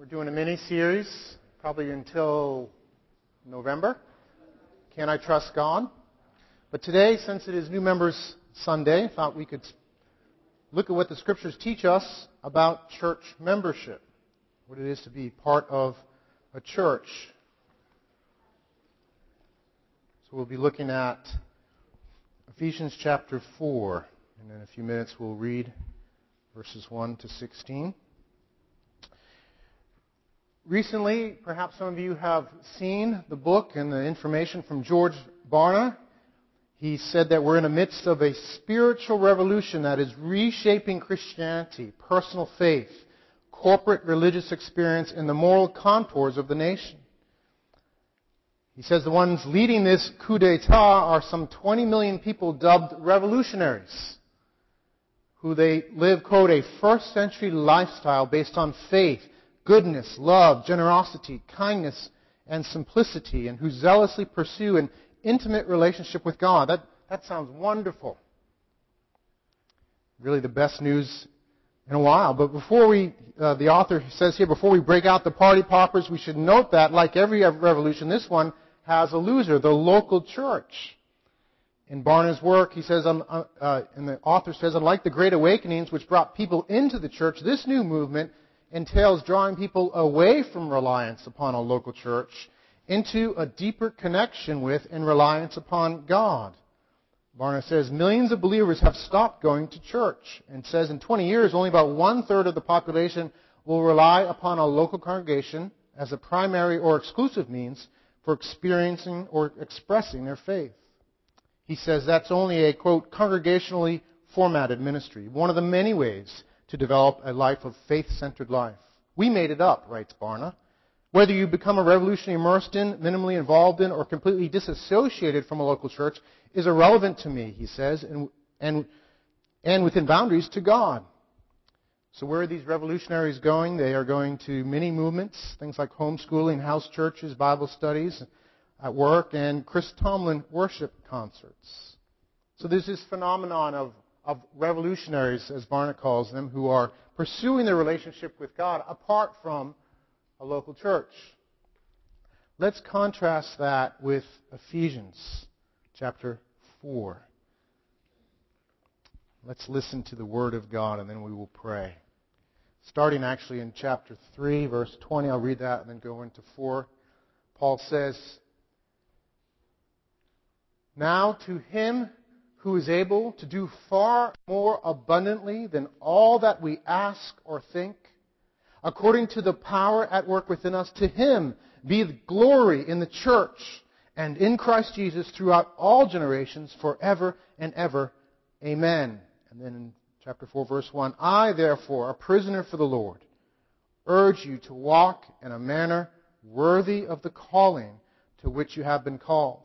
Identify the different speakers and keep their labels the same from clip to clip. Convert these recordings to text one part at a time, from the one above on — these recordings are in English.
Speaker 1: We're doing a mini series, probably until November. Can I trust God? But today, since it is New Members Sunday, I thought we could look at what the scriptures teach us about church membership, what it is to be part of a church. So we'll be looking at Ephesians chapter 4, and in a few minutes we'll read verses 1 to 16. Recently, perhaps some of you have seen the book and the information from George Barna. He said that we're in the midst of a spiritual revolution that is reshaping Christianity, personal faith, corporate religious experience, and the moral contours of the nation. He says the ones leading this coup d'etat are some 20 million people dubbed revolutionaries, who they live, quote, a first century lifestyle based on faith, goodness, love, generosity, kindness, and simplicity, and who zealously pursue an intimate relationship with God. That, that sounds wonderful. Really the best news in a while. But before we, uh, the author says here, before we break out the party poppers, we should note that, like every revolution, this one has a loser, the local church. In Barna's work, he says, um, uh, and the author says, unlike the Great Awakenings, which brought people into the church, this new movement entails drawing people away from reliance upon a local church into a deeper connection with and reliance upon God. Barna says millions of believers have stopped going to church and says in 20 years only about one third of the population will rely upon a local congregation as a primary or exclusive means for experiencing or expressing their faith. He says that's only a quote congregationally formatted ministry, one of the many ways to develop a life of faith-centered life. We made it up, writes Barna. Whether you become a revolutionary immersed in, minimally involved in, or completely disassociated from a local church is irrelevant to me, he says, and, and, and within boundaries to God. So where are these revolutionaries going? They are going to many movements, things like homeschooling, house churches, Bible studies at work, and Chris Tomlin worship concerts. So there's this phenomenon of of revolutionaries, as Barna calls them, who are pursuing their relationship with God apart from a local church. Let's contrast that with Ephesians chapter 4. Let's listen to the Word of God and then we will pray. Starting actually in chapter 3, verse 20, I'll read that and then go into 4. Paul says, Now to him who is able to do far more abundantly than all that we ask or think, according to the power at work within us, to him be the glory in the church and in Christ Jesus throughout all generations, forever and ever. Amen. And then in chapter 4, verse 1, I, therefore, a prisoner for the Lord, urge you to walk in a manner worthy of the calling to which you have been called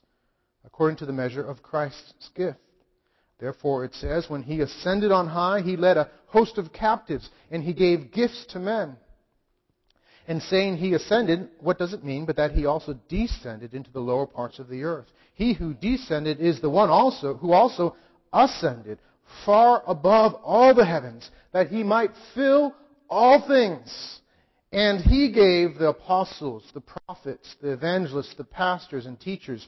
Speaker 1: according to the measure of Christ's gift. Therefore, it says, when he ascended on high, he led a host of captives, and he gave gifts to men. And saying he ascended, what does it mean but that he also descended into the lower parts of the earth? He who descended is the one also who also ascended far above all the heavens, that he might fill all things. And he gave the apostles, the prophets, the evangelists, the pastors, and teachers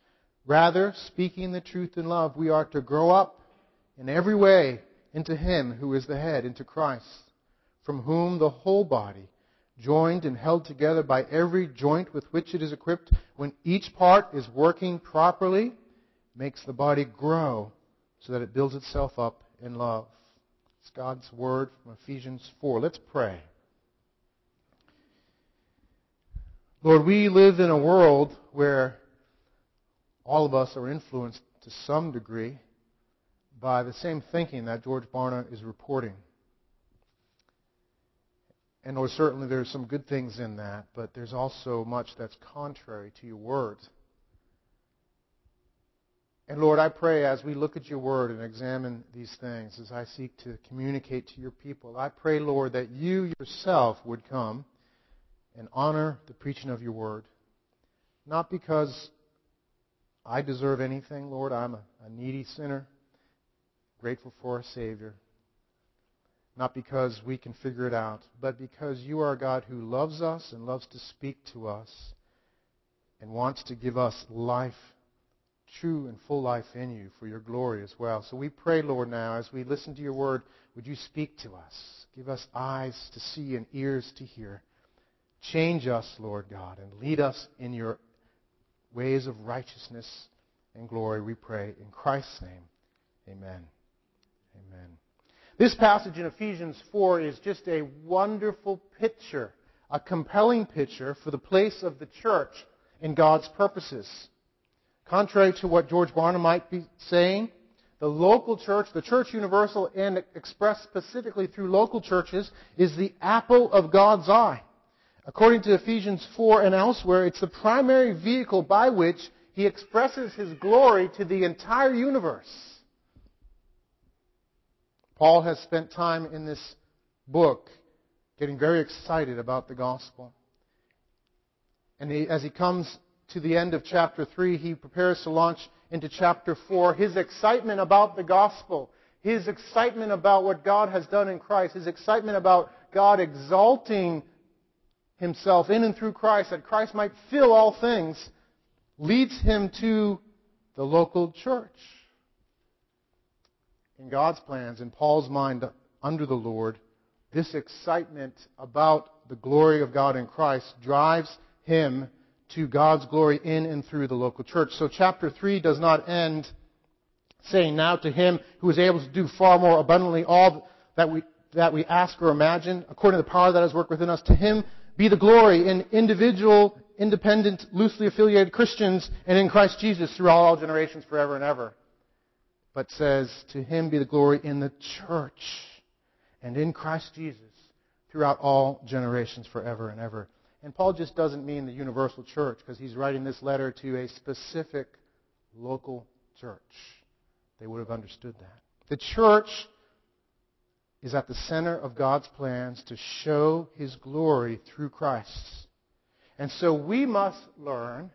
Speaker 1: Rather, speaking the truth in love, we are to grow up in every way into Him who is the head, into Christ, from whom the whole body, joined and held together by every joint with which it is equipped, when each part is working properly, makes the body grow so that it builds itself up in love. It's God's word from Ephesians 4. Let's pray. Lord, we live in a world where all of us are influenced to some degree by the same thinking that George Barna is reporting. And Lord, certainly there's some good things in that, but there's also much that's contrary to your word. And Lord, I pray as we look at your word and examine these things, as I seek to communicate to your people, I pray, Lord, that you yourself would come and honor the preaching of your word. Not because I deserve anything, Lord. I'm a, a needy sinner, grateful for a Savior. Not because we can figure it out, but because you are a God who loves us and loves to speak to us and wants to give us life, true and full life in you for your glory as well. So we pray, Lord, now as we listen to your word, would you speak to us? Give us eyes to see and ears to hear. Change us, Lord God, and lead us in your ways of righteousness and glory, we pray. In Christ's name, amen. Amen. This passage in Ephesians 4 is just a wonderful picture, a compelling picture for the place of the church in God's purposes. Contrary to what George Barna might be saying, the local church, the church universal, and expressed specifically through local churches, is the apple of God's eye. According to Ephesians 4 and elsewhere, it's the primary vehicle by which he expresses his glory to the entire universe. Paul has spent time in this book getting very excited about the gospel. And he, as he comes to the end of chapter 3, he prepares to launch into chapter 4. His excitement about the gospel, his excitement about what God has done in Christ, his excitement about God exalting himself in and through Christ, that Christ might fill all things, leads him to the local church. In God's plans, in Paul's mind, under the Lord, this excitement about the glory of God in Christ drives him to God's glory in and through the local church. So chapter 3 does not end saying, Now to him who is able to do far more abundantly all that we, that we ask or imagine, according to the power that has worked within us, to him be the glory in individual, independent, loosely affiliated Christians and in Christ Jesus through all generations forever and ever. But says, to him be the glory in the church and in Christ Jesus throughout all generations forever and ever. And Paul just doesn't mean the universal church because he's writing this letter to a specific local church. They would have understood that. The church is at the center of God's plans to show His glory through Christ. And so we must learn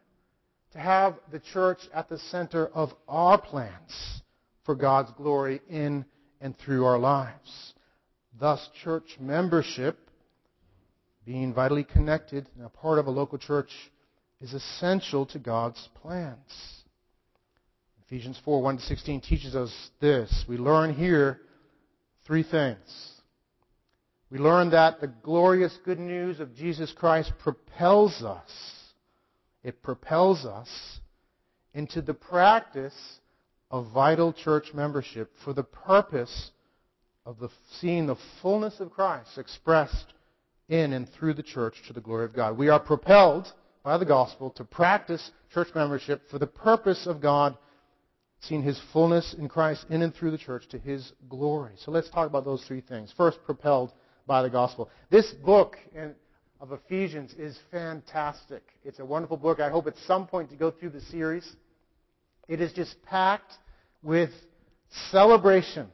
Speaker 1: to have the church at the center of our plans for God's glory in and through our lives. Thus, church membership, being vitally connected and a part of a local church, is essential to God's plans. Ephesians 4 1 to 16 teaches us this. We learn here Three things. We learn that the glorious good news of Jesus Christ propels us. It propels us into the practice of vital church membership for the purpose of the, seeing the fullness of Christ expressed in and through the church to the glory of God. We are propelled by the gospel to practice church membership for the purpose of God seen his fullness in Christ in and through the church to his glory. So let's talk about those three things. First, propelled by the gospel. This book of Ephesians is fantastic. It's a wonderful book. I hope at some point to go through the series. It is just packed with celebration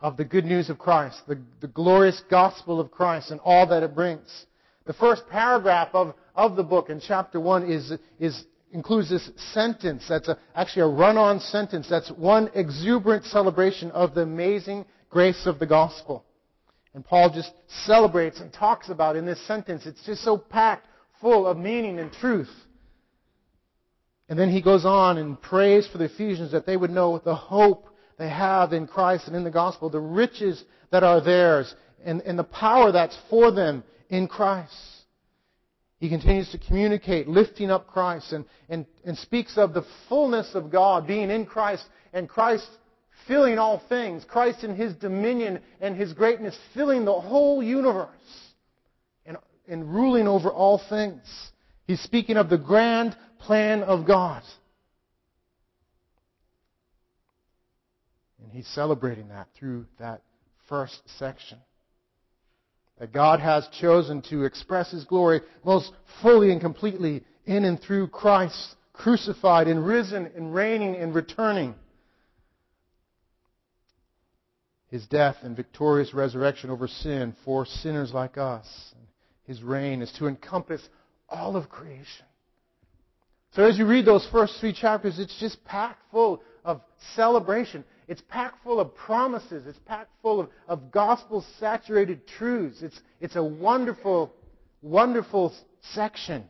Speaker 1: of the good news of Christ, the, the glorious gospel of Christ, and all that it brings. The first paragraph of, of the book in chapter 1 is, is includes this sentence that's a, actually a run-on sentence that's one exuberant celebration of the amazing grace of the gospel. And Paul just celebrates and talks about in this sentence. It's just so packed full of meaning and truth. And then he goes on and prays for the Ephesians that they would know the hope they have in Christ and in the gospel, the riches that are theirs, and, and the power that's for them in Christ. He continues to communicate, lifting up Christ, and, and, and speaks of the fullness of God being in Christ, and Christ filling all things, Christ in His dominion and His greatness filling the whole universe and, and ruling over all things. He's speaking of the grand plan of God. And he's celebrating that through that first section. That God has chosen to express His glory most fully and completely in and through Christ, crucified and risen and reigning and returning. His death and victorious resurrection over sin for sinners like us. His reign is to encompass all of creation. So as you read those first three chapters, it's just packed full of celebration. It's packed full of promises. It's packed full of, of gospel saturated truths. It's, it's a wonderful, wonderful section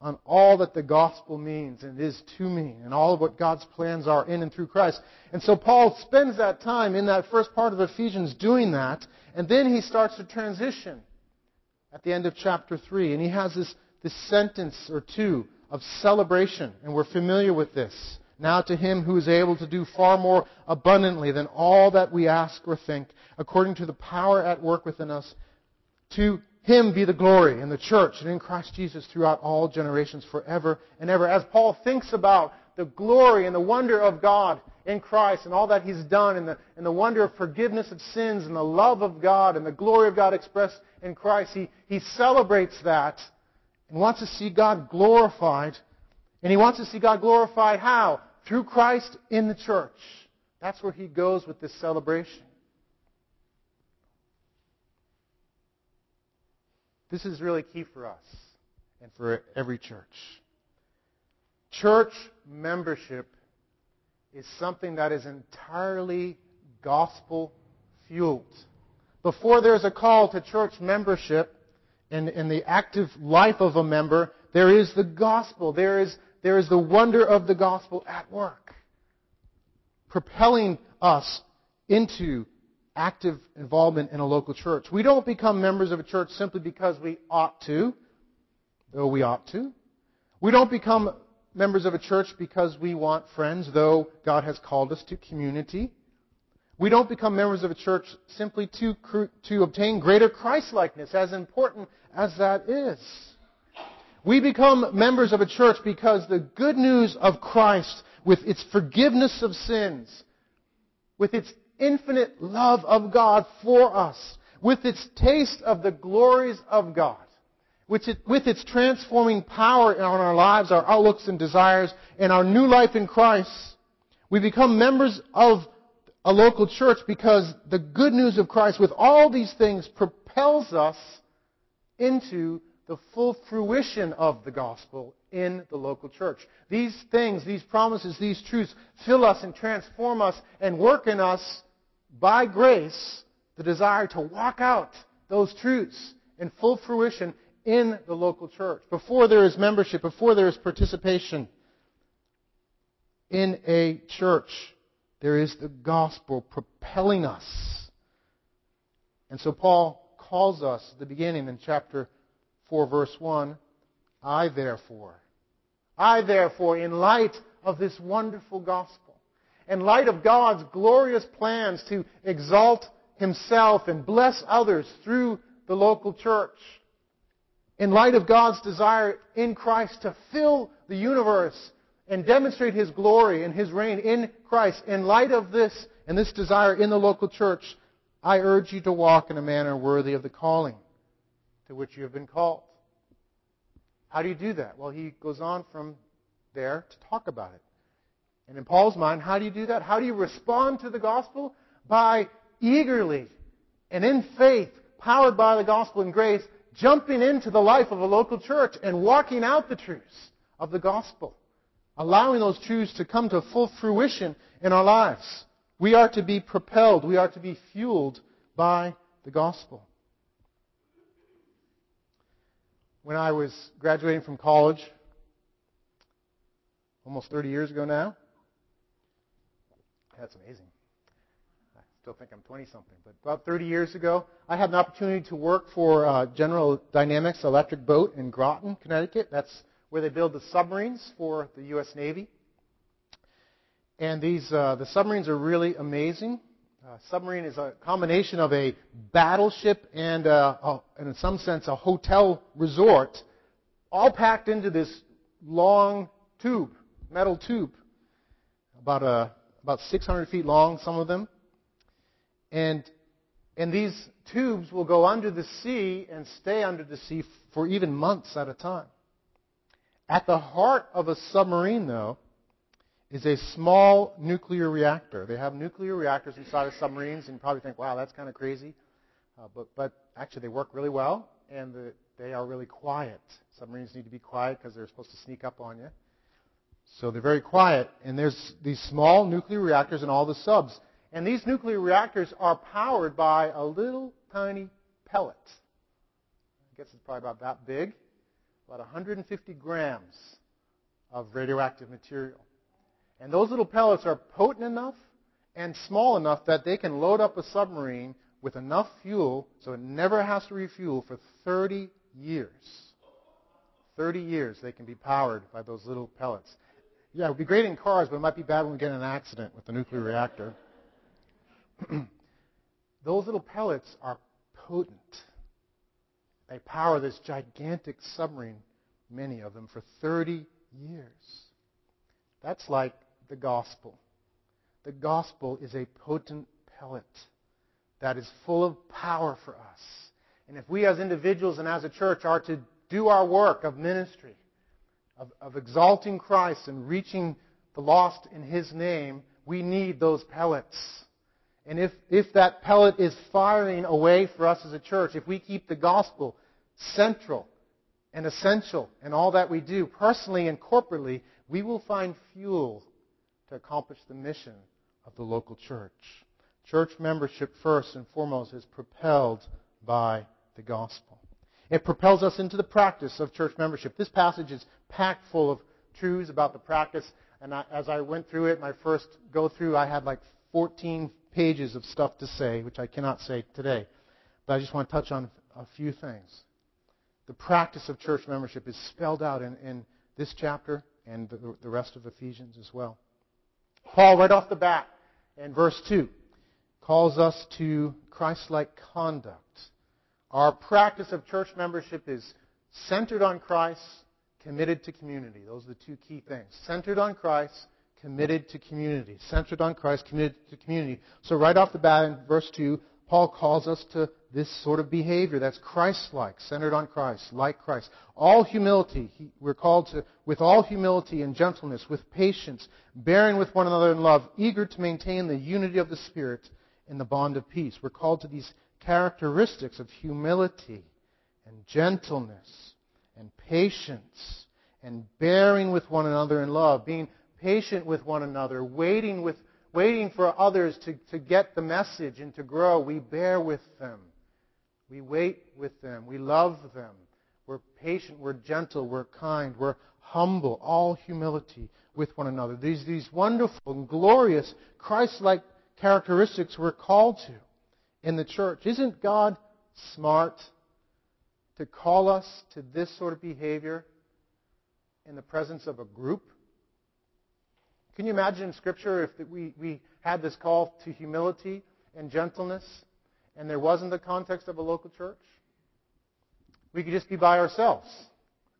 Speaker 1: on all that the gospel means and is to me and all of what God's plans are in and through Christ. And so Paul spends that time in that first part of Ephesians doing that, and then he starts to transition at the end of chapter 3. And he has this, this sentence or two of celebration, and we're familiar with this. Now to him who is able to do far more abundantly than all that we ask or think, according to the power at work within us, to him be the glory in the church and in Christ Jesus throughout all generations forever and ever. As Paul thinks about the glory and the wonder of God in Christ and all that he's done and the, and the wonder of forgiveness of sins and the love of God and the glory of God expressed in Christ, he, he celebrates that and wants to see God glorified. And he wants to see God glorified how? Through Christ in the church. That's where he goes with this celebration. This is really key for us and for every church. Church membership is something that is entirely gospel fueled. Before there's a call to church membership, in, in the active life of a member, there is the gospel. There is, there is the wonder of the gospel at work, propelling us into active involvement in a local church. We don't become members of a church simply because we ought to, though we ought to. We don't become members of a church because we want friends, though God has called us to community. We don't become members of a church simply to, to obtain greater Christlikeness, as important as that is. We become members of a church because the good news of Christ, with its forgiveness of sins, with its infinite love of God for us, with its taste of the glories of God, with, it, with its transforming power on our lives, our outlooks and desires, and our new life in Christ, we become members of a local church because the good news of Christ with all these things propels us into the full fruition of the gospel in the local church. These things, these promises, these truths fill us and transform us and work in us by grace the desire to walk out those truths in full fruition in the local church. Before there is membership, before there is participation in a church, there is the gospel propelling us. And so Paul calls us at the beginning in chapter 4, verse 1, I therefore, I therefore, in light of this wonderful gospel, in light of God's glorious plans to exalt himself and bless others through the local church, in light of God's desire in Christ to fill the universe and demonstrate His glory and His reign in Christ. In light of this and this desire in the local church, I urge you to walk in a manner worthy of the calling to which you have been called. How do you do that? Well, he goes on from there to talk about it. And in Paul's mind, how do you do that? How do you respond to the gospel? By eagerly and in faith, powered by the gospel and grace, jumping into the life of a local church and walking out the truths of the gospel allowing those truths to come to full fruition in our lives. We are to be propelled, we are to be fueled by the gospel. When I was graduating from college, almost 30 years ago now, that's amazing. I still think I'm 20 something, but about 30 years ago, I had an opportunity to work for uh, General Dynamics Electric Boat in Groton, Connecticut. That's where they build the submarines for the U.S. Navy. And these, uh, the submarines are really amazing. Uh, submarine is a combination of a battleship and, uh, a, and in some sense, a hotel resort, all packed into this long tube, metal tube, about a, uh, about 600 feet long, some of them. And, and these tubes will go under the sea and stay under the sea for even months at a time. At the heart of a submarine, though, is a small nuclear reactor. They have nuclear reactors inside of submarines, and you probably think, wow, that's kind of crazy. Uh, but, but actually, they work really well, and the, they are really quiet. Submarines need to be quiet because they're supposed to sneak up on you. So they're very quiet, and there's these small nuclear reactors in all the subs. And these nuclear reactors are powered by a little tiny pellet. I guess it's probably about that big, about 150 grams of radioactive material. And those little pellets are potent enough and small enough that they can load up a submarine with enough fuel so it never has to refuel for 30 years. 30 years they can be powered by those little pellets. Yeah, it would be great in cars, but it might be bad when we get in an accident with the nuclear reactor. those little pellets are potent. They power this gigantic submarine, many of them, for 30 years. That's like the gospel. The gospel is a potent pellet that is full of power for us. And if we as individuals and as a church are to do our work of ministry, of, of exalting Christ and reaching the lost in His name, we need those pellets. And if, if that pellet is firing away for us as a church, if we keep the gospel central and essential in all that we do, personally and corporately, we will find fuel to accomplish the mission of the local church. Church membership, first and foremost, is propelled by the gospel. It propels us into the practice of church membership. This passage is packed full of truths about the practice. And I, as I went through it, my first go through, I had like 14 pages of stuff to say, which I cannot say today. But I just want to touch on a few things. The practice of church membership is spelled out in, in this chapter and the, the rest of Ephesians as well. Paul, right off the bat, in verse 2, calls us to Christ like conduct. Our practice of church membership is centered on Christ, committed to community. Those are the two key things. Centered on Christ, committed to community. Centered on Christ, committed to community. So right off the bat in verse 2, Paul calls us to this sort of behavior that's Christ-like, centered on Christ, like Christ. All humility, we're called to, with all humility and gentleness, with patience, bearing with one another in love, eager to maintain the unity of the Spirit in the bond of peace. We're called to these characteristics of humility and gentleness and patience and bearing with one another in love, being patient with one another, waiting with waiting for others to, to get the message and to grow. We bear with them. We wait with them. We love them. We're patient. We're gentle. We're kind. We're humble. All humility with one another. These, these wonderful and glorious Christ-like characteristics we're called to in the church. Isn't God smart to call us to this sort of behavior in the presence of a group? Can you imagine in Scripture if we, we had this call to humility and gentleness and there wasn't the context of a local church? We could just be by ourselves.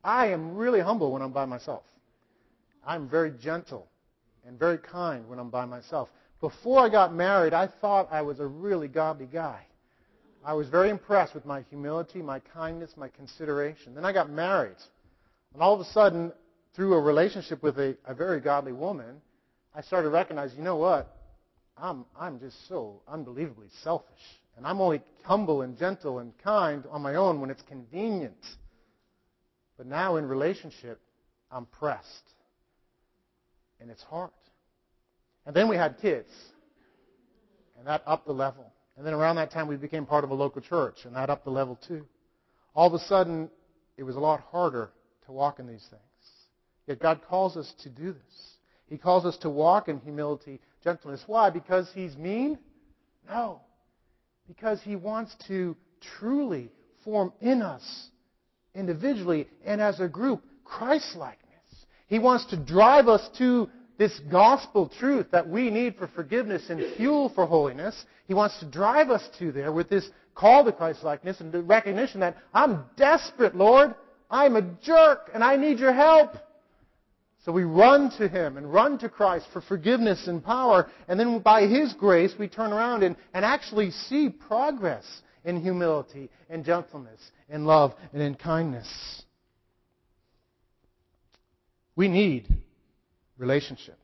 Speaker 1: I am really humble when I'm by myself. I'm very gentle and very kind when I'm by myself. Before I got married, I thought I was a really godly guy. I was very impressed with my humility, my kindness, my consideration. Then I got married. And all of a sudden, through a relationship with a, a very godly woman, I started recognizing, you know what? I'm, I'm just so unbelievably selfish. And I'm only humble and gentle and kind on my own when it's convenient. But now in relationship, I'm pressed. And it's hard. And then we had kids. And that upped the level. And then around that time, we became part of a local church. And that upped the level too. All of a sudden, it was a lot harder to walk in these things. Yet God calls us to do this. He calls us to walk in humility, gentleness. Why? Because he's mean? No. Because he wants to truly form in us, individually and as a group, Christ-likeness. He wants to drive us to this gospel truth that we need for forgiveness and fuel for holiness. He wants to drive us to there with this call to Christ-likeness and the recognition that I'm desperate, Lord. I'm a jerk and I need your help. So we run to Him and run to Christ for forgiveness and power. And then by His grace, we turn around and, and actually see progress in humility and gentleness and love and in kindness. We need relationship.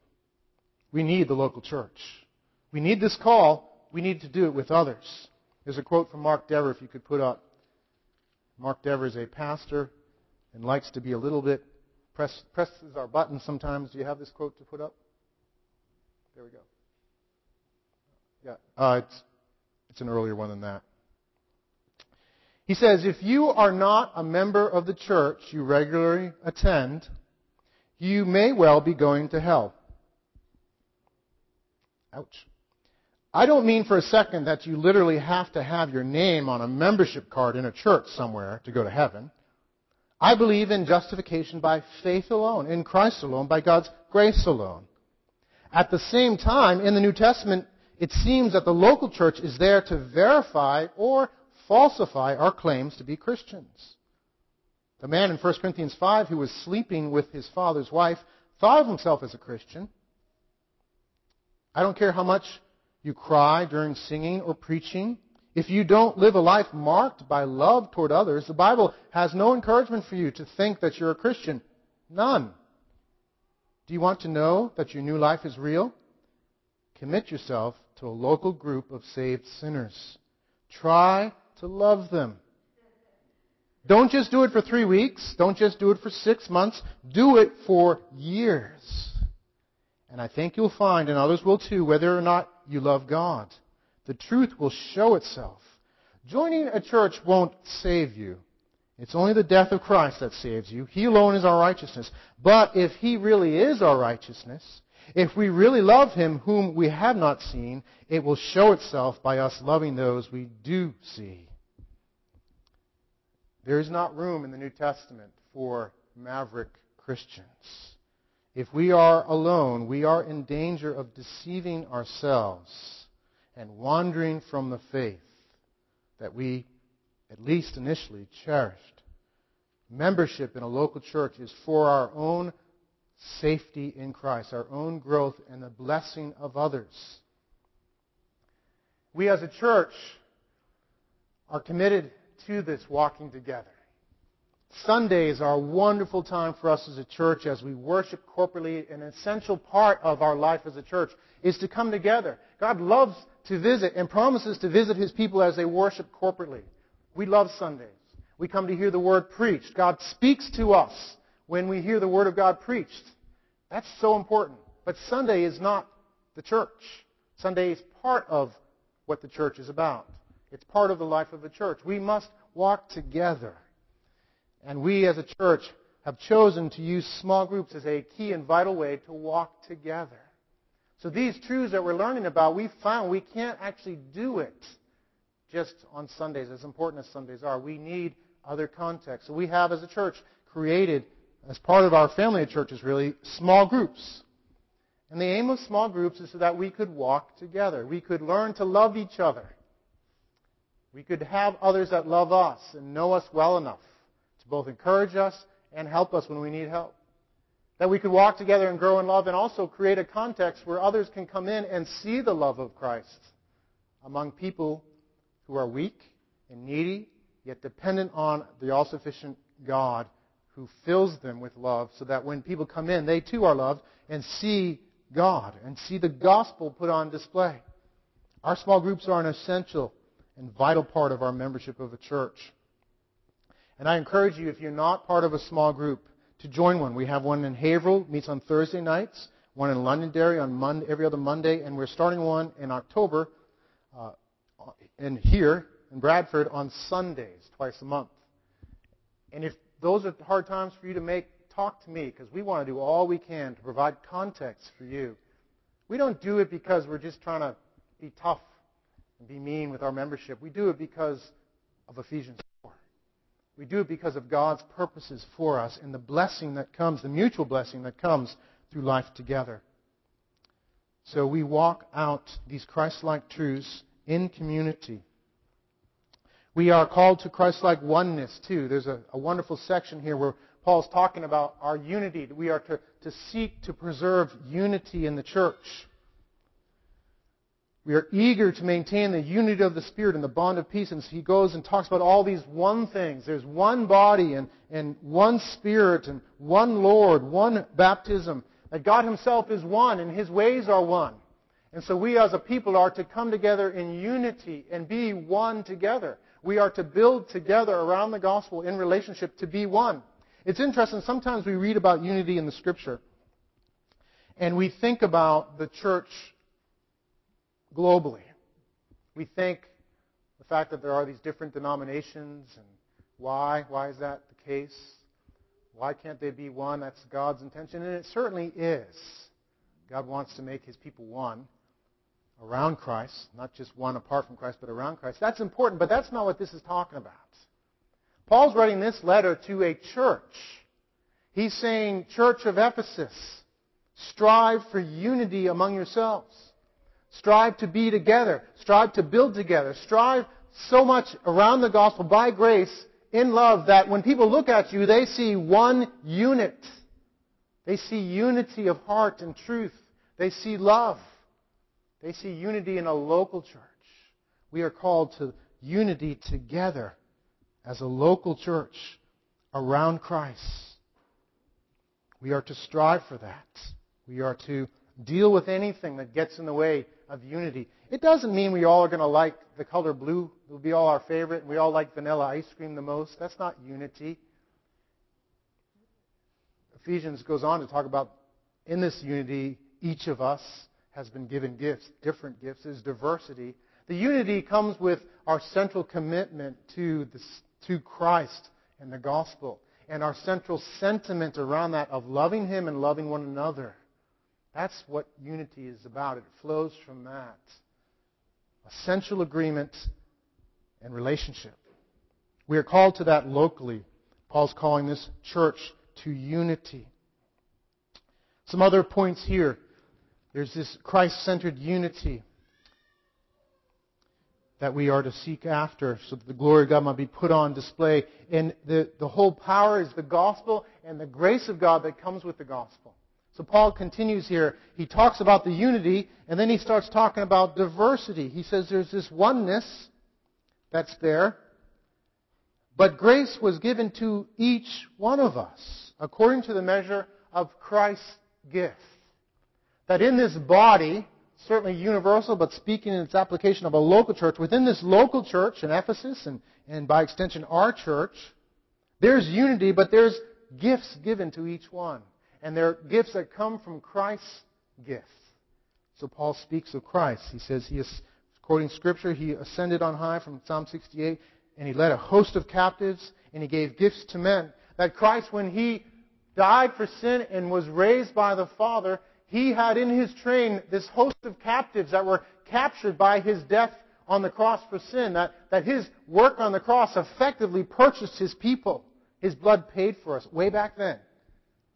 Speaker 1: We need the local church. We need this call. We need to do it with others. There's a quote from Mark Dever, if you could put up. Mark Dever is a pastor and likes to be a little bit press, presses our buttons sometimes. Do you have this quote to put up? There we go. Yeah, uh, it's, it's an earlier one than that. He says, if you are not a member of the church you regularly attend, you may well be going to hell. Ouch. I don't mean for a second that you literally have to have your name on a membership card in a church somewhere to go to heaven. I believe in justification by faith alone, in Christ alone, by God's grace alone. At the same time, in the New Testament, it seems that the local church is there to verify or falsify our claims to be Christians. The man in 1 Corinthians 5 who was sleeping with his father's wife thought of himself as a Christian. I don't care how much you cry during singing or preaching. If you don't live a life marked by love toward others, the Bible has no encouragement for you to think that you're a Christian. None. Do you want to know that your new life is real? Commit yourself to a local group of saved sinners. Try to love them. Don't just do it for three weeks. Don't just do it for six months. Do it for years. And I think you'll find, and others will too, whether or not you love God. The truth will show itself. Joining a church won't save you. It's only the death of Christ that saves you. He alone is our righteousness. But if He really is our righteousness, if we really love Him whom we have not seen, it will show itself by us loving those we do see. There is not room in the New Testament for maverick Christians. If we are alone, we are in danger of deceiving ourselves and wandering from the faith that we, at least initially, cherished. Membership in a local church is for our own safety in Christ, our own growth, and the blessing of others. We as a church are committed to this walking together. Sundays are a wonderful time for us as a church as we worship corporately. An essential part of our life as a church is to come together. God loves to visit and promises to visit His people as they worship corporately. We love Sundays. We come to hear the Word preached. God speaks to us when we hear the Word of God preached. That's so important. But Sunday is not the church. Sunday is part of what the church is about. It's part of the life of the church. We must walk together. And we as a church have chosen to use small groups as a key and vital way to walk together. So these truths that we're learning about, we found we can't actually do it just on Sundays, as important as Sundays are. We need other contexts. So we have, as a church, created, as part of our family of churches, really, small groups. And the aim of small groups is so that we could walk together. We could learn to love each other. We could have others that love us and know us well enough to both encourage us and help us when we need help. That we could walk together and grow in love and also create a context where others can come in and see the love of Christ among people who are weak and needy, yet dependent on the all sufficient God who fills them with love so that when people come in, they too are loved and see God and see the gospel put on display. Our small groups are an essential and vital part of our membership of a church. And I encourage you, if you're not part of a small group, to join one. We have one in Haverhill, meets on Thursday nights, one in Londonderry on Monday, every other Monday, and we're starting one in October uh, in here in Bradford on Sundays, twice a month. And if those are hard times for you to make, talk to me because we want to do all we can to provide context for you. We don't do it because we're just trying to be tough and be mean with our membership. We do it because of Ephesians 4. We do it because of God's purposes for us and the blessing that comes, the mutual blessing that comes through life together. So we walk out these Christ-like truths in community. We are called to Christ-like oneness too. There's a, a, wonderful section here where Paul's talking about our unity. That we are to, to seek to preserve unity in the church. We are eager to maintain the unity of the Spirit and the bond of peace. And so he goes and talks about all these one things. There's one body and, and one Spirit and one Lord, one baptism. That God Himself is one and His ways are one. And so we as a people are to come together in unity and be one together. We are to build together around the gospel in relationship to be one. It's interesting, sometimes we read about unity in the scripture and we think about the church globally. We think the fact that there are these different denominations and why, why is that the case? Why can't they be one? That's God's intention, and it certainly is. God wants to make his people one around Christ, not just one apart from Christ, but around Christ. That's important, but that's not what this is talking about. Paul's writing this letter to a church. He's saying, Church of Ephesus, strive for unity among yourselves. Strive to be together. Strive to build together. Strive so much around the gospel by grace in love that when people look at you, they see one unit. They see unity of heart and truth. They see love. They see unity in a local church. We are called to unity together as a local church around Christ. We are to strive for that. We are to deal with anything that gets in the way of unity. It doesn't mean we all are going to like the color blue. It'll be all our favorite, we all like vanilla ice cream the most. That's not unity. Ephesians goes on to talk about in this unity, each of us has been given gifts, different gifts. There's diversity. The unity comes with our central commitment to, the, to Christ and the gospel, and our central sentiment around that of loving Him and loving one another. That's what unity is about. It flows from that. Essential agreement and relationship. We are called to that locally. Paul's calling this church to unity. Some other points here. There's this Christ centered unity that we are to seek after so that the glory of God might be put on display. And the, the whole power is the gospel and the grace of God that comes with the gospel. So Paul continues here. He talks about the unity, and then he starts talking about diversity. He says there's this oneness that's there, but grace was given to each one of us according to the measure of Christ's gift. That in this body, certainly universal, but speaking in its application of a local church, within this local church in Ephesus and, and by extension our church, there's unity, but there's gifts given to each one. And they're gifts that come from Christ's gift. So Paul speaks of Christ. He says he is, quoting scripture, he ascended on high from Psalm 68, and he led a host of captives, and he gave gifts to men. That Christ, when he died for sin and was raised by the Father, he had in his train this host of captives that were captured by his death on the cross for sin. That, that his work on the cross effectively purchased his people. His blood paid for us way back then.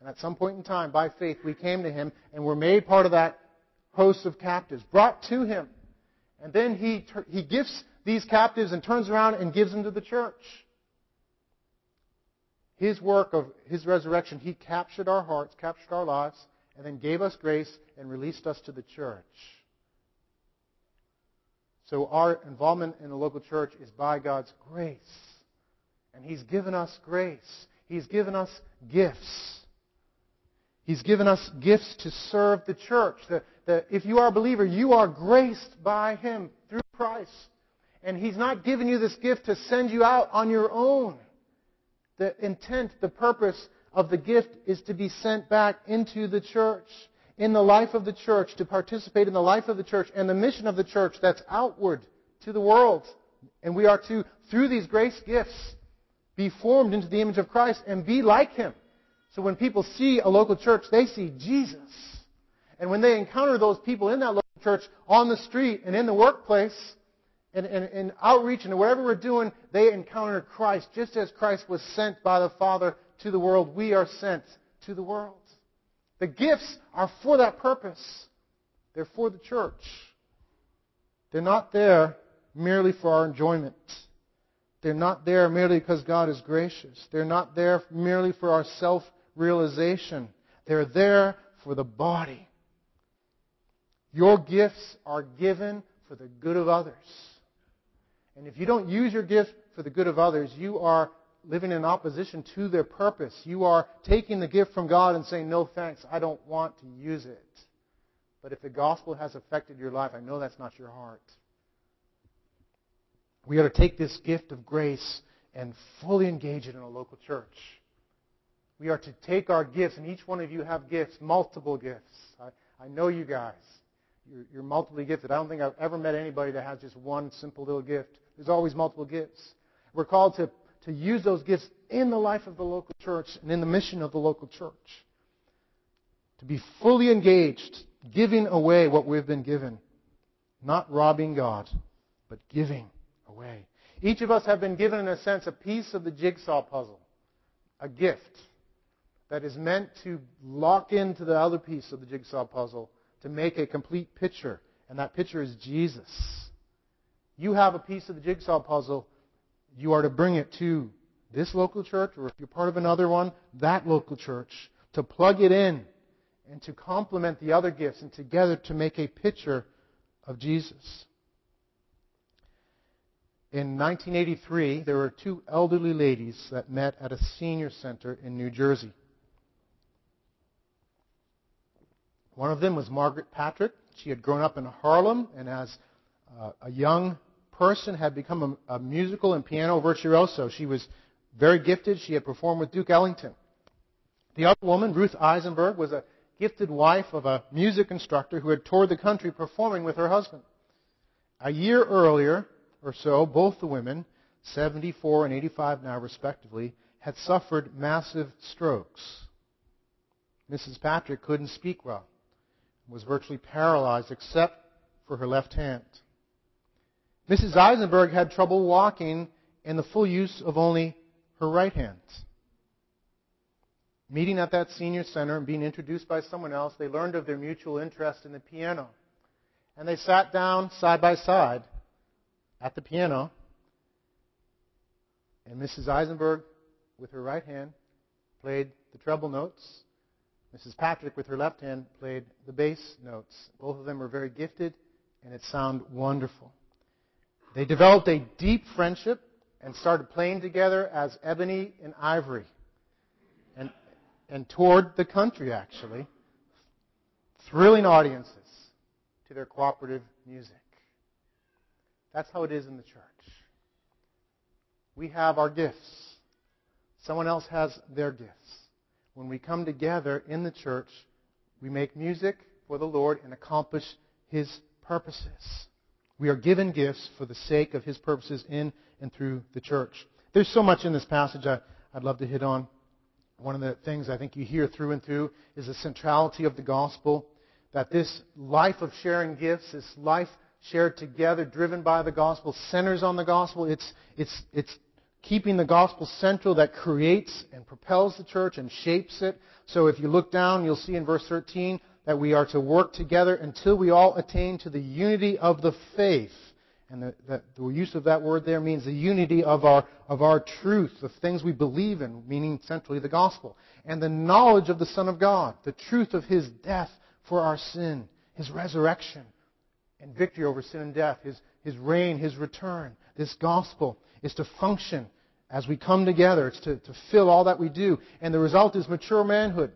Speaker 1: And at some point in time, by faith, we came to him and were made part of that host of captives, brought to him. And then he, he gifts these captives and turns around and gives them to the church. His work of his resurrection, he captured our hearts, captured our lives, and then gave us grace and released us to the church. So our involvement in the local church is by God's grace. And He's given us grace. He's given us gifts. He's given us gifts to serve the church. The, the, if you are a believer, you are graced by Him through Christ. And He's not given you this gift to send you out on your own. The intent, the purpose of the gift is to be sent back into the church, in the life of the church, to participate in the life of the church and the mission of the church that's outward to the world. And we are to, through these grace gifts, be formed into the image of Christ and be like Him. So when people see a local church, they see Jesus. And when they encounter those people in that local church on the street and in the workplace, and, and, and outreach and whatever we're doing, they encounter Christ. Just as Christ was sent by the Father to the world, we are sent to the world. The gifts are for that purpose. They're for the church. They're not there merely for our enjoyment. They're not there merely because God is gracious. They're not there merely for our self realization. They're there for the body. Your gifts are given for the good of others. And if you don't use your gift for the good of others, you are living in opposition to their purpose. You are taking the gift from God and saying, no thanks, I don't want to use it. But if the gospel has affected your life, I know that's not your heart. We are to take this gift of grace and fully engage it in a local church. We are to take our gifts, and each one of you have gifts, multiple gifts. I, I know you guys. You're, you're multiply gifted. I don't think I've ever met anybody that has just one simple little gift. There's always multiple gifts. We're called to, to use those gifts in the life of the local church and in the mission of the local church. To be fully engaged, giving away what we've been given. Not robbing God, but giving away. Each of us have been given, in a sense, a piece of the jigsaw puzzle, a gift that is meant to lock into the other piece of the jigsaw puzzle to make a complete picture. And that picture is Jesus. You have a piece of the jigsaw puzzle. You are to bring it to this local church, or if you're part of another one, that local church, to plug it in and to complement the other gifts and together to make a picture of Jesus. In 1983, there were two elderly ladies that met at a senior center in New Jersey. One of them was Margaret Patrick. She had grown up in Harlem and as uh, a young person had become a, a musical and piano virtuoso. She was very gifted. She had performed with Duke Ellington. The other woman, Ruth Eisenberg, was a gifted wife of a music instructor who had toured the country performing with her husband. A year earlier or so, both the women, 74 and 85 now respectively, had suffered massive strokes. Mrs. Patrick couldn't speak well, was virtually paralyzed except for her left hand. Mrs. Eisenberg had trouble walking in the full use of only her right hand. Meeting at that senior center and being introduced by someone else, they learned of their mutual interest in the piano. And they sat down side by side at the piano. And Mrs. Eisenberg, with her right hand, played the treble notes. Mrs. Patrick, with her left hand, played the bass notes. Both of them were very gifted, and it sounded wonderful. They developed a deep friendship and started playing together as Ebony and Ivory and, and toured the country, actually, thrilling audiences to their cooperative music. That's how it is in the church. We have our gifts. Someone else has their gifts. When we come together in the church, we make music for the Lord and accomplish His purposes. We are given gifts for the sake of His purposes in and through the church. There's so much in this passage I, would love to hit on. One of the things I think you hear through and through is the centrality of the gospel. That this life of sharing gifts, this life shared together, driven by the gospel, centers on the gospel. It's, it's, it's keeping the gospel central that creates and propels the church and shapes it. So if you look down, you'll see in verse 13 that we are to work together until we all attain to the unity of the faith. And the, the, the, use of that word there means the unity of our, of our truth, the things we believe in, meaning centrally the gospel. And the knowledge of the Son of God, the truth of His death for our sin, His resurrection, and victory over sin and death, His, His reign, His return. This gospel is to function as we come together. It's to, to fill all that we do. And the result is mature manhood,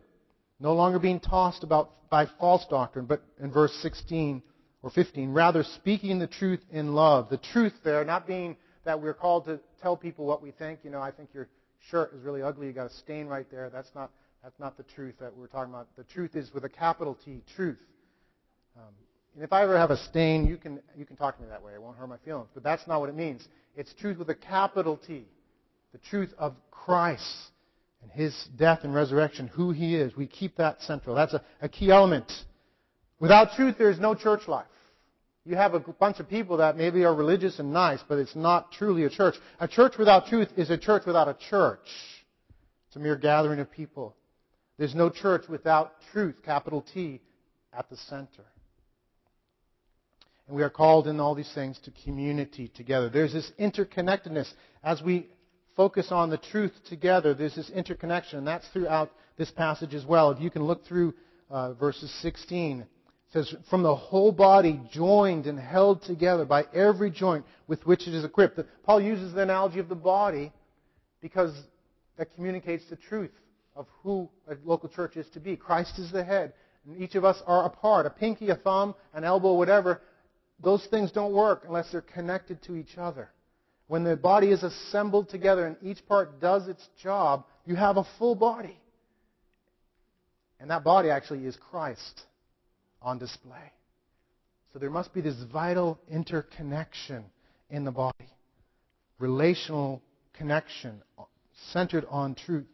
Speaker 1: no longer being tossed about by false doctrine, but in verse 16 or 15, rather speaking the truth in love. The truth there, not being that we're called to tell people what we think. You know, I think your shirt is really ugly. You got a stain right there. That's not, that's not the truth that we're talking about. The truth is with a capital T, truth. Um, and if I ever have a stain, you can, you can talk to me that way. It won't hurt my feelings. But that's not what it means. It's truth with a capital T. The truth of Christ and His death and resurrection, who He is. We keep that central. That's a, a key element. Without truth, there is no church life. You have a bunch of people that maybe are religious and nice, but it's not truly a church. A church without truth is a church without a church. It's a mere gathering of people. There's no church without truth, capital T, at the center. And we are called in all these things to community together. There's this interconnectedness. As we focus on the truth together, there's this interconnection, and that's throughout this passage as well. If you can look through uh, verses 16, it says, From the whole body joined and held together by every joint with which it is equipped. Paul uses the analogy of the body because that communicates the truth of who a local church is to be. Christ is the head, and each of us are a part. A pinky, a thumb, an elbow, whatever. Those things don't work unless they're connected to each other. When the body is assembled together and each part does its job, you have a full body. And that body actually is Christ on display. So there must be this vital interconnection in the body, relational connection centered on truth.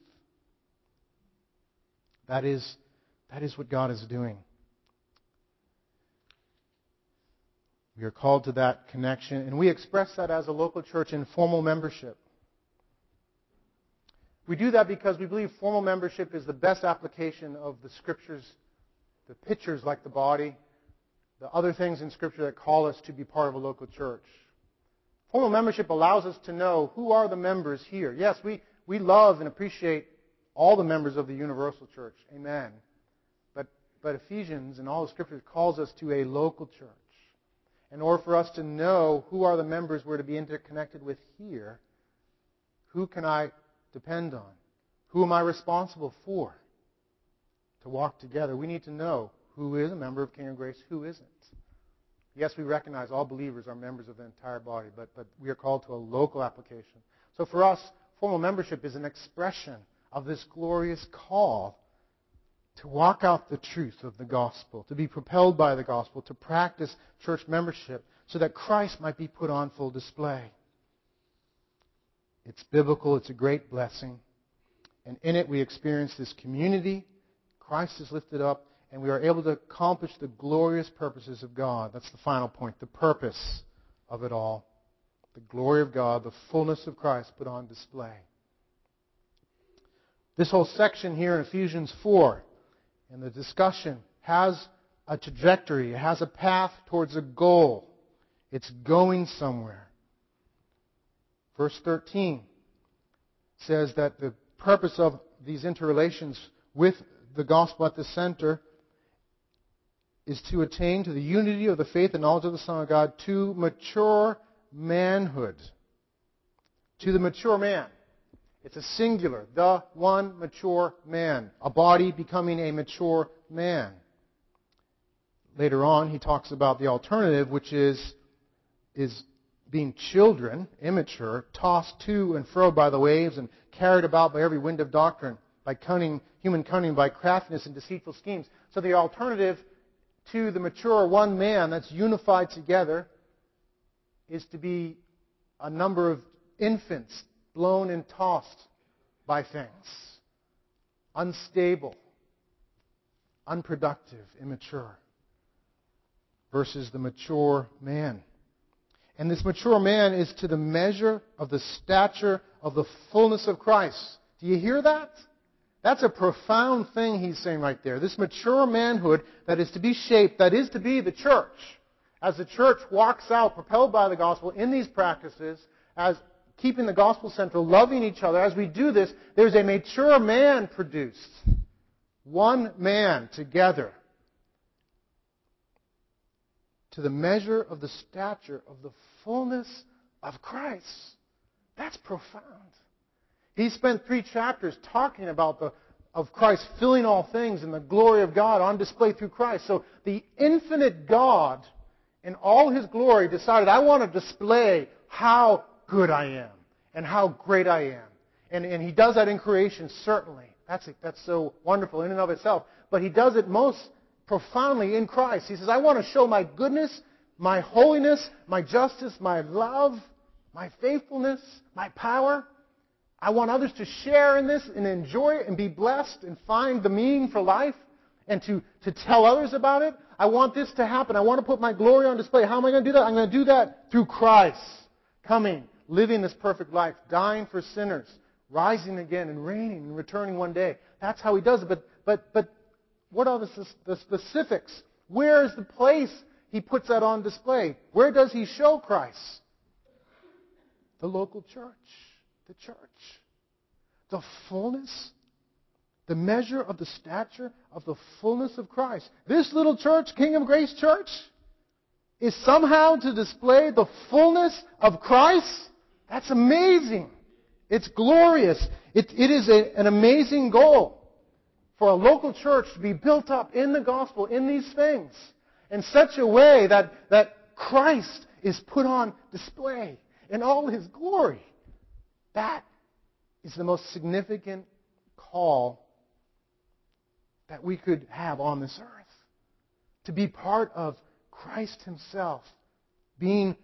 Speaker 1: That is, that is what God is doing. We are called to that connection, and we express that as a local church in formal membership. We do that because we believe formal membership is the best application of the scriptures, the pictures like the body, the other things in scripture that call us to be part of a local church. Formal membership allows us to know who are the members here. Yes, we, we love and appreciate all the members of the universal church. Amen. But, but Ephesians and all the scriptures calls us to a local church in order for us to know who are the members we're to be interconnected with here, who can I depend on? Who am I responsible for to walk together? We need to know who is a member of King Kingdom Grace, who isn't. Yes, we recognize all believers are members of the entire body, but, but we are called to a local application. So for us, formal membership is an expression of this glorious call to walk out the truth of the gospel, to be propelled by the gospel, to practice church membership so that Christ might be put on full display. It's biblical, it's a great blessing. And in it, we experience this community. Christ is lifted up, and we are able to accomplish the glorious purposes of God. That's the final point, the purpose of it all. The glory of God, the fullness of Christ put on display. This whole section here in Ephesians 4 and the discussion has a trajectory, it has a path towards a goal. It's going somewhere. Verse 13 says that the purpose of these interrelations with the gospel at the center is to attain to the unity of the faith and knowledge of the Son of God to mature manhood. To the mature man. It's a singular, the one mature man, a body becoming a mature man. Later on, he talks about the alternative, which is, is being children, immature, tossed to and fro by the waves and carried about by every wind of doctrine, by cunning, human cunning, by craftiness and deceitful schemes. So the alternative to the mature one man that's unified together is to be a number of infants blown and tossed by things, unstable, unproductive, immature, versus the mature man. And this mature man is to the measure of the stature of the fullness of Christ. Do you hear that? That's a profound thing he's saying right there. This mature manhood that is to be shaped, that is to be the church. As the church walks out, propelled by the gospel in these practices, as keeping the gospel central, loving each other, as we do this, there's a mature man produced. One man together. To the measure of the stature of the fullness of Christ. That's profound. He spent three chapters talking about the of Christ filling all things and the glory of God on display through Christ. So the infinite God in all his glory decided, I want to display how good I am and how great I am. And, and he does that in creation, certainly. That's, that's so wonderful in and of itself. But he does it most profoundly in Christ. He says, I want to show my goodness, my holiness, my justice, my love, my faithfulness, my power. I want others to share in this and enjoy it and be blessed and find the meaning for life and to, to tell others about it. I want this to happen. I want to put my glory on display. How am I going to do that? I'm going to do that through Christ coming, living this perfect life, dying for sinners, rising again and reigning and returning one day. That's how he does it. But, but, but what are the, the specifics? Where is the place he puts that on display? Where does he show Christ? The local church. The church. The fullness, the measure of the stature of the fullness of Christ. This little church, King of Grace Church, is somehow to display the fullness of Christ. That's amazing. It's glorious. It, it is a, an amazing goal for a local church to be built up in the gospel, in these things, in such a way that, that Christ is put on display in all his glory. That is the most significant call that we could have on this earth. To be part of Christ himself being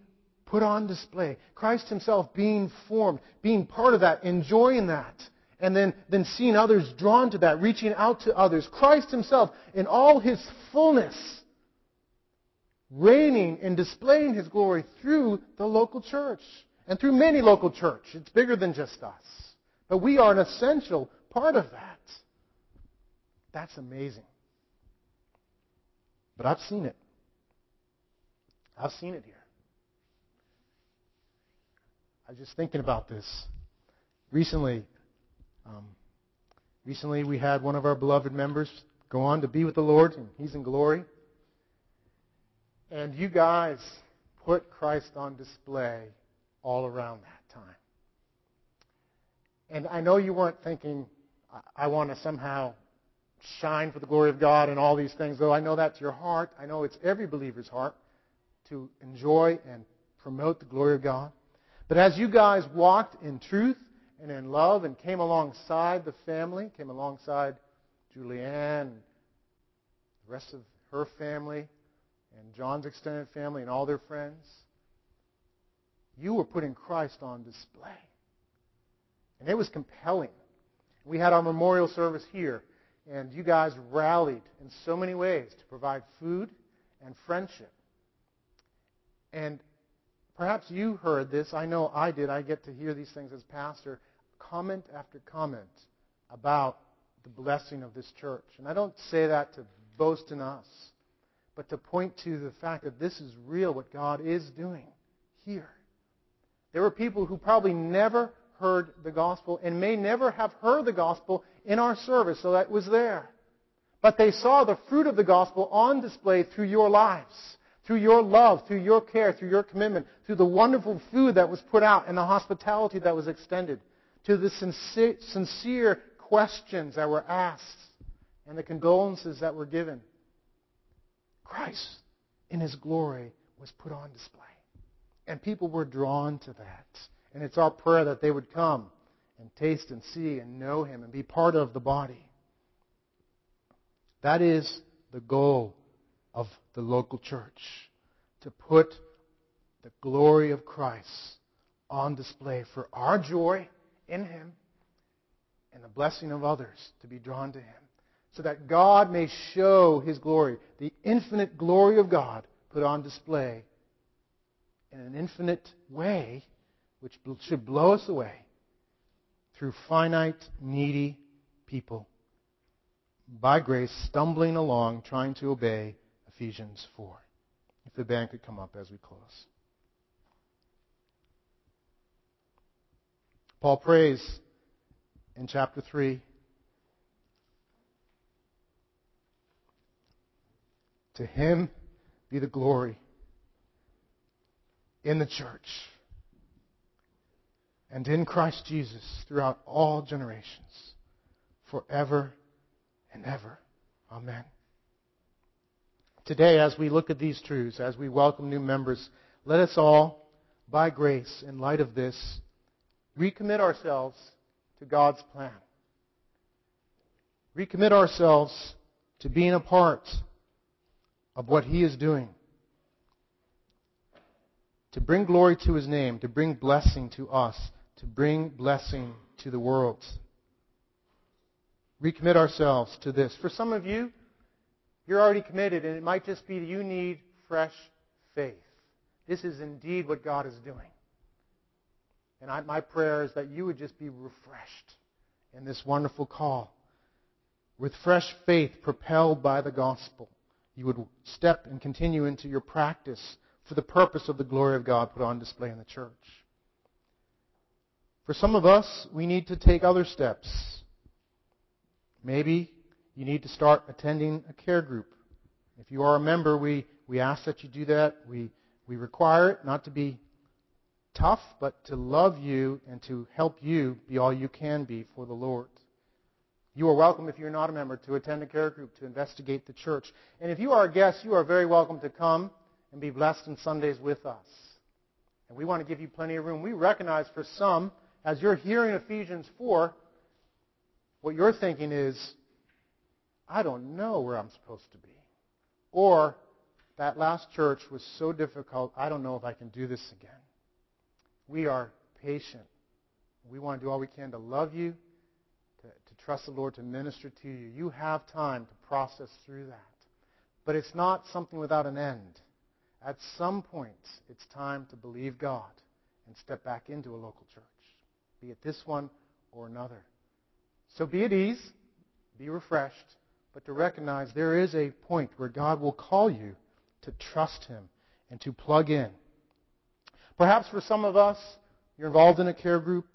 Speaker 1: put on display. Christ himself being formed, being part of that, enjoying that and then, then seeing others drawn to that, reaching out to others. Christ Himself in all His fullness, reigning and displaying His glory through the local church and through many local church. It's bigger than just us. But we are an essential part of that. That's amazing. But I've seen it. I've seen it here. I was just thinking about this. Recently, um, recently, we had one of our beloved members go on to be with the Lord, and he's in glory. And you guys put Christ on display all around that time. And I know you weren't thinking, I want to somehow shine for the glory of God and all these things, though I know that's your heart. I know it's every believer's heart to enjoy and promote the glory of God. But as you guys walked in truth and in love and came alongside the family, came alongside Julianne, the rest of her family, and John's extended family and all their friends. You were putting Christ on display. And it was compelling. We had our memorial service here, and you guys rallied in so many ways to provide food and friendship. And Perhaps you heard this. I know I did. I get to hear these things as pastor. Comment after comment about the blessing of this church. And I don't say that to boast in us, but to point to the fact that this is real, what God is doing here. There were people who probably never heard the gospel and may never have heard the gospel in our service, so that was there. But they saw the fruit of the gospel on display through your lives through your love, through your care, through your commitment, through the wonderful food that was put out and the hospitality that was extended, to the sincere, sincere questions that were asked and the condolences that were given. Christ, in His glory, was put on display. And people were drawn to that. And it's our prayer that they would come and taste and see and know Him and be part of the body. That is the goal of the local church to put the glory of Christ on display for our joy in Him and the blessing of others to be drawn to Him. So that God may show His glory, the infinite glory of God put on display in an infinite way, which should blow us away through finite, needy people by grace stumbling along, trying to obey Ephesians 4. If the band could come up as we close. Paul prays in chapter 3 To him be the glory in the church and in Christ Jesus throughout all generations, forever and ever. Amen. Today, as we look at these truths, as we welcome new members, let us all, by grace, in light of this, recommit ourselves to God's plan. Recommit ourselves to being a part of what He is doing. To bring glory to His name, to bring blessing to us, to bring blessing to the world. Recommit ourselves to this. For some of you, You're already committed, and it might just be that you need fresh faith. This is indeed what God is doing. And I, my prayer is that you would just be refreshed in this wonderful call. With fresh faith propelled by the gospel, you would step and continue into your practice for the purpose of the glory of God put on display in the church. For some of us, we need to take other steps. Maybe you need to start attending a care group. If you are a member, we, we ask that you do that. We, we require it not to be tough, but to love you and to help you be all you can be for the Lord. You are welcome, if you're not a member, to attend a care group to investigate the church. And if you are a guest, you are very welcome to come and be blessed on Sundays with us. And we want to give you plenty of room. We recognize for some, as you're hearing Ephesians 4, what you're thinking is, I don't know where I'm supposed to be. Or, that last church was so difficult, I don't know if I can do this again. We are patient. We want to do all we can to love you, to, to trust the Lord to minister to you. You have time to process through that. But it's not something without an end. At some point, it's time to believe God and step back into a local church, be it this one or another. So be at ease, be refreshed, but to recognize there is a point where God will call you to trust Him and to plug in. Perhaps for some of us, you're involved in a care group,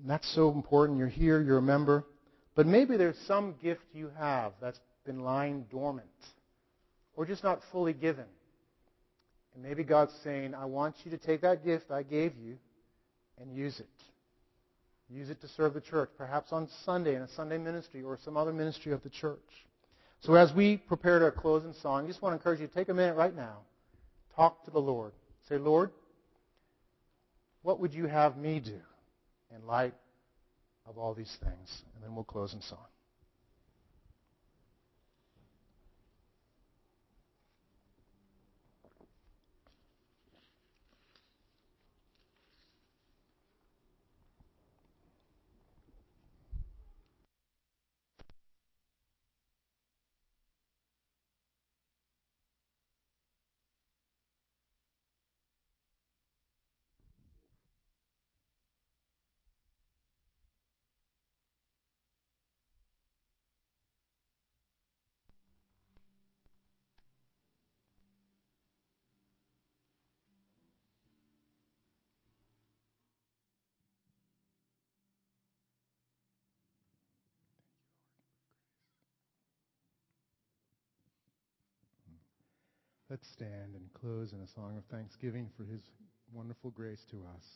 Speaker 1: and that's so important. You're here, you're a member. But maybe there's some gift you have that's been lying dormant or just not fully given. And maybe God's saying, I want you to take that gift I gave you and use it. Use it to serve the church, perhaps on Sunday in a Sunday ministry or some other ministry of the church. So as we prepare to close in song, I just want to encourage you to take a minute right now. Talk to the Lord. Say, Lord, what would you have me do in light of all these things? And then we'll close in song. Let's stand and close in a song of thanksgiving for his wonderful grace to us.